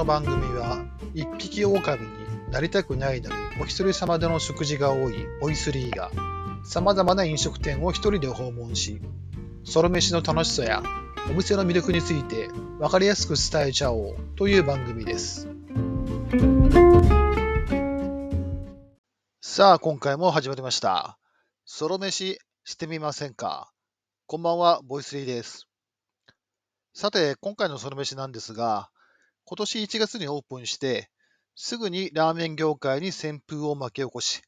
の番組は一匹狼になりたくないのにお一人様での食事が多いボイスリーが様々な飲食店を一人で訪問し、ソロ飯の楽しさやお店の魅力について分かりやすく伝えちゃおうという番組です。さあ、今回も始まりました。ソロ飯してみませんか？こんばんは、ボイスリーです。さて、今回のソロ飯なんですが、今年1月にオープンして、すぐにラーメン業界に旋風を巻き起こし、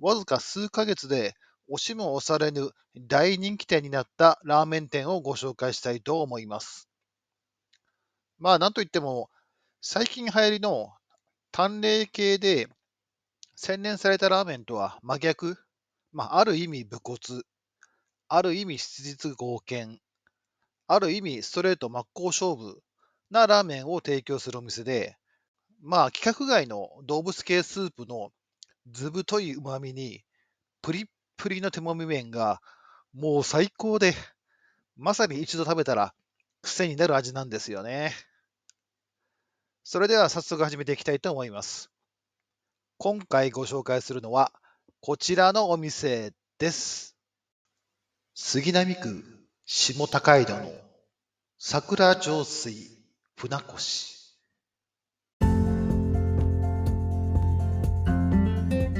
わずか数ヶ月で押しも押されぬ大人気店になったラーメン店をご紹介したいと思います。まあ、なんといっても、最近流行りの淡麗系で洗練されたラーメンとは真逆、まあ、ある意味武骨、ある意味質実剛健、ある意味ストレート真っ向勝負なラーメンを提供するお店で、まあ、規格外の動物系スープのずぶとい旨味に、プリップリの手もみ麺が、もう最高で、まさに一度食べたら癖になる味なんですよね。それでは早速始めていきたいと思います。今回ご紹介するのは、こちらのお店です。杉並区下高井戸の桜上水船越。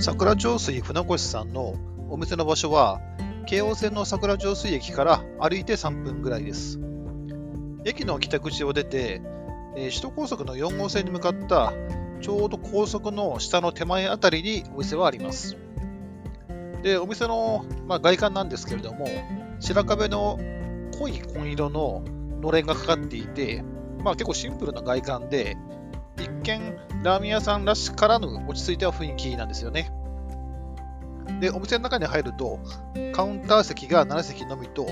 桜上水船越さんのお店の場所は京王線の桜上水駅から歩いて3分ぐらいです。駅の北口を出て、え、首都高速の4号線に向かったちょうど高速の下の手前あたりにお店はあります。でお店の、まあ、外観なんですけれども白壁の濃い紺色ののれんがかかっていてまあ結構シンプルな外観で、一見ラーメン屋さんらしからぬ落ち着いた雰囲気なんですよね。で、お店の中に入ると、カウンター席が7席のみと、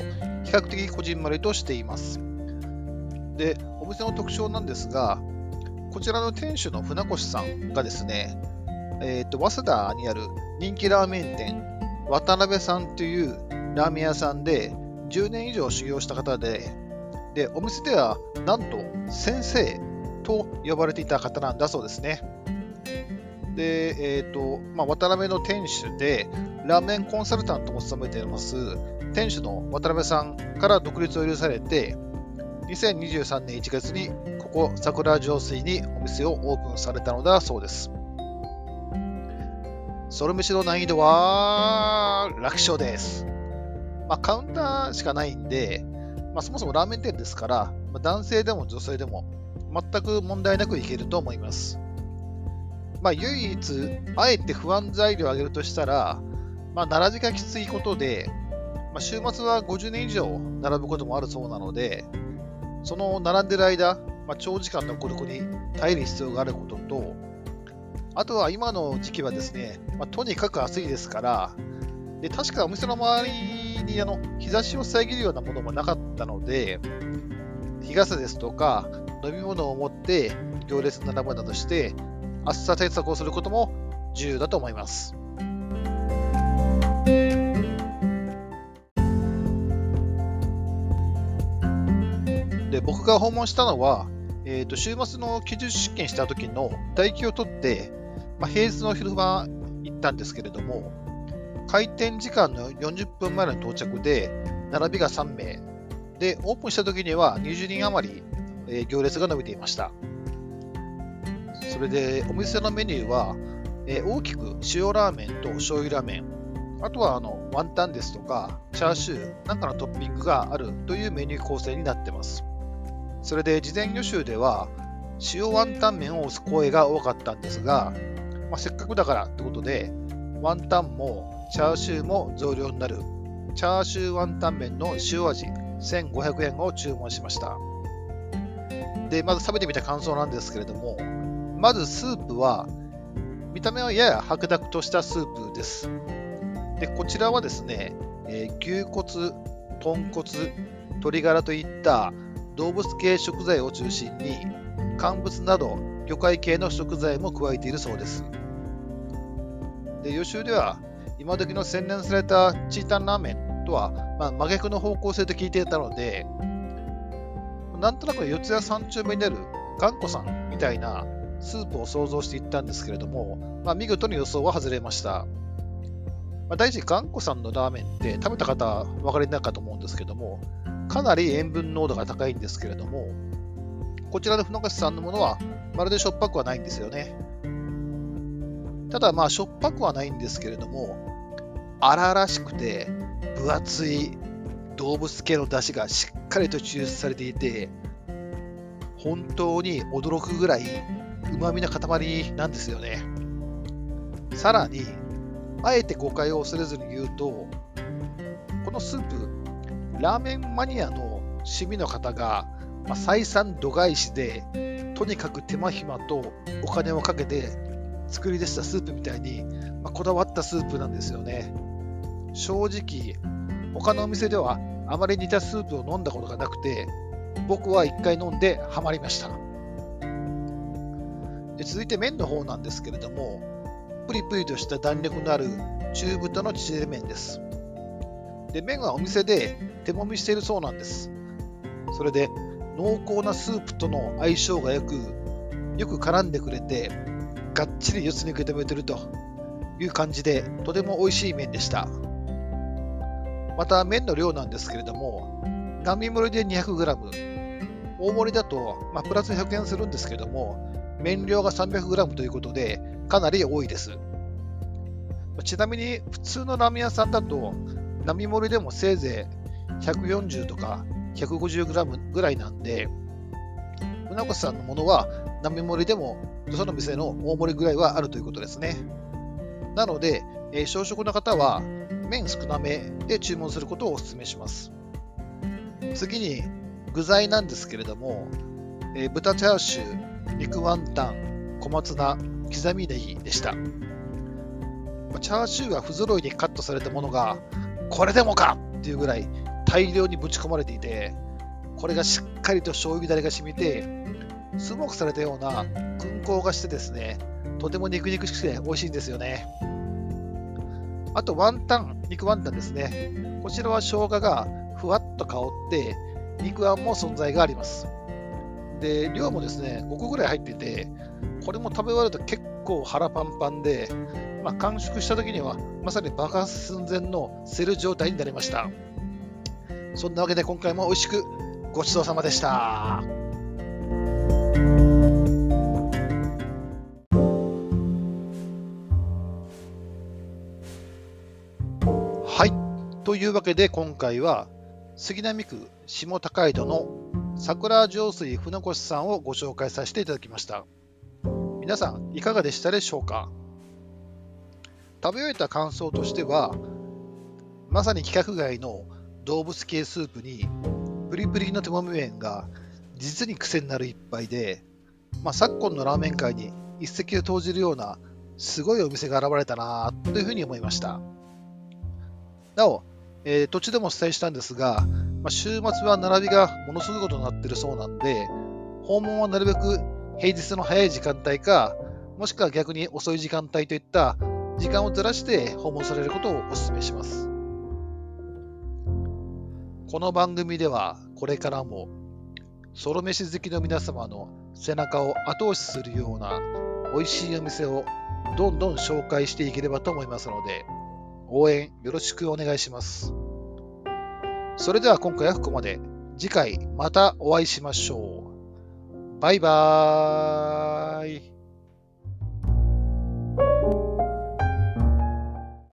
比較的こじんまりとしています。で、お店の特徴なんですが、こちらの店主の船越さんがですね、えっ、ー、と、早稲田にある人気ラーメン店、渡辺さんというラーメン屋さんで10年以上修行した方で、で、お店ではなんと先生と呼ばれていた方なんだそうですね。で、えっ、ー、と、まあ、渡辺の店主で、ラーメンコンサルタントも務めています、店主の渡辺さんから独立を許されて、2023年1月にここ桜上水にお店をオープンされたのだそうです。ソロ飯の難易度は楽勝です。まあ、カウンターしかないんで、まあ、そもそもラーメン店ですから、まあ、男性でも女性でも全く問題なくいけると思います。まあ、唯一、あえて不安材料を挙げるとしたら、まあ、並びがきついことで、まあ、週末は50年以上並ぶこともあるそうなので、その並んでる間、まあ、長時間の孤独に耐える必要があることと、あとは今の時期はですね、まあ、とにかく暑いですから、で確かお店の周りにあの日差しを遮るようなものもなかったので、日傘ですとか飲み物を持って行列に並ぶなどして、暑さ対策をすることも重要だと思います。で僕が訪問したのは、えー、と週末の基準出勤した時の待機を取って、まあ、平日の昼間行ったんですけれども、開店時間の40分前の到着で、並びが3名。で、オープンした時には20人余り、え、行列が伸びていました。それで、お店のメニューは、え、大きく塩ラーメンと醤油ラーメン、あとはあのワンタンですとか、チャーシューなんかのトッピングがあるというメニュー構成になってます。それで、事前予習では、塩ワンタン麺を押す声が多かったんですが、まあ、せっかくだからってことで、ワンタンもチャーシューも増量になる。チャーシューワンタン麺の塩味。1500円を注文しました。でまず食べてみた感想なんですけれども。まずスープは見た目はやや白濁としたスープです。でこちらはですね、えー、牛骨豚骨鶏ガラといった動物系食材を中心に乾物など魚介系の食材も加えているそうです。で予習では今時の洗練されたチータンラーメンとは、まあ、真逆の方向性と聞いていたので、なんとなく四谷三丁目にある頑固さんみたいなスープを想像していったんですけれども、まあ、見事に予想は外れました。まあ、第一、頑固さんのラーメンって食べた方は分かりになるかと思うんですけども、かなり塩分濃度が高いんですけれども、こちらの船越さんのものはまるでしょっぱくはないんですよね。ただまあしょっぱくはないんですけれども、荒々しくて分厚い動物系の出汁がしっかりと抽出されていて、本当に驚くぐらいうまみの塊なんですよね。さらに、あえて誤解を恐れずに言うと、このスープ、ラーメンマニアの趣味の方が、まあ、採算度外視で、とにかく手間暇とお金をかけて作り出したスープみたいに、まあ、こだわったスープなんですよね。正直、他のお店ではあまり似たスープを飲んだことがなくて、僕は1回飲んでハマりました。で続いて麺の方なんですけれども、プリプリとした弾力のある中太の縮れ麺です。で麺はお店で手もみしているそうなんです。それで濃厚なスープとの相性がよく、よく絡んでくれて、がっちり四つに受け止めてるという感じで、とても美味しい麺でした。また麺の量なんですけれども、並盛りで 200g、大盛りだと、まあ、プラス100円するんですけれども、麺量が 300g ということで、かなり多いです。ちなみに、普通のラーメン屋さんだと、並盛りでもせいぜい140とか 150g ぐらいなんで、船越さんのものは並盛りでもよその店の大盛りぐらいはあるということですね。なので、えー、小食の方は麺少なめで注文することをお勧めします。次に具材なんですけれども、えー、豚チャーシュー、肉ワンタン、小松菜、刻みネギでした。チャーシューが不揃いにカットされたものがこれでもかっていうぐらい大量にぶち込まれていて、これがしっかりと醤油だれが染みて、スモークされたような燻香がしてですね、とても肉肉しくて美味しいんですよね。あとワンタン、肉ワンタンですね。こちらは生姜がふわっと香って、肉あんも存在があります。で、量もですね、5個ぐらい入ってて、これも食べ終わると結構腹パンパンで、まあ、完食した時にはまさに爆発寸前のセル状態になりました。そんなわけで今回も美味しくごちそうさまでした。というわけで今回は杉並区下高井戸の桜上水船越さんをご紹介させていただきました。皆さんいかがでしたでしょうか？食べ終えた感想としては、まさに規格外の動物系スープに、プリプリの手もみ麺が実に癖になる一杯で、まあ、昨今のラーメン界に一石を投じるようなすごいお店が現れたなというふうに思いました。なお、えー、途中でもお伝えしたんですが、まあ、週末は並びがものすごいことになっているそうなんで、訪問はなるべく平日の早い時間帯か、もしくは逆に遅い時間帯といった時間をずらして訪問されることをお勧めします。この番組ではこれからもソロ飯好きの皆様の背中を後押しするような美味しいお店をどんどん紹介していければと思いますので応援よろしくお願いします。それでは今回はここまで。次回またお会いしましょう。バイバーイ。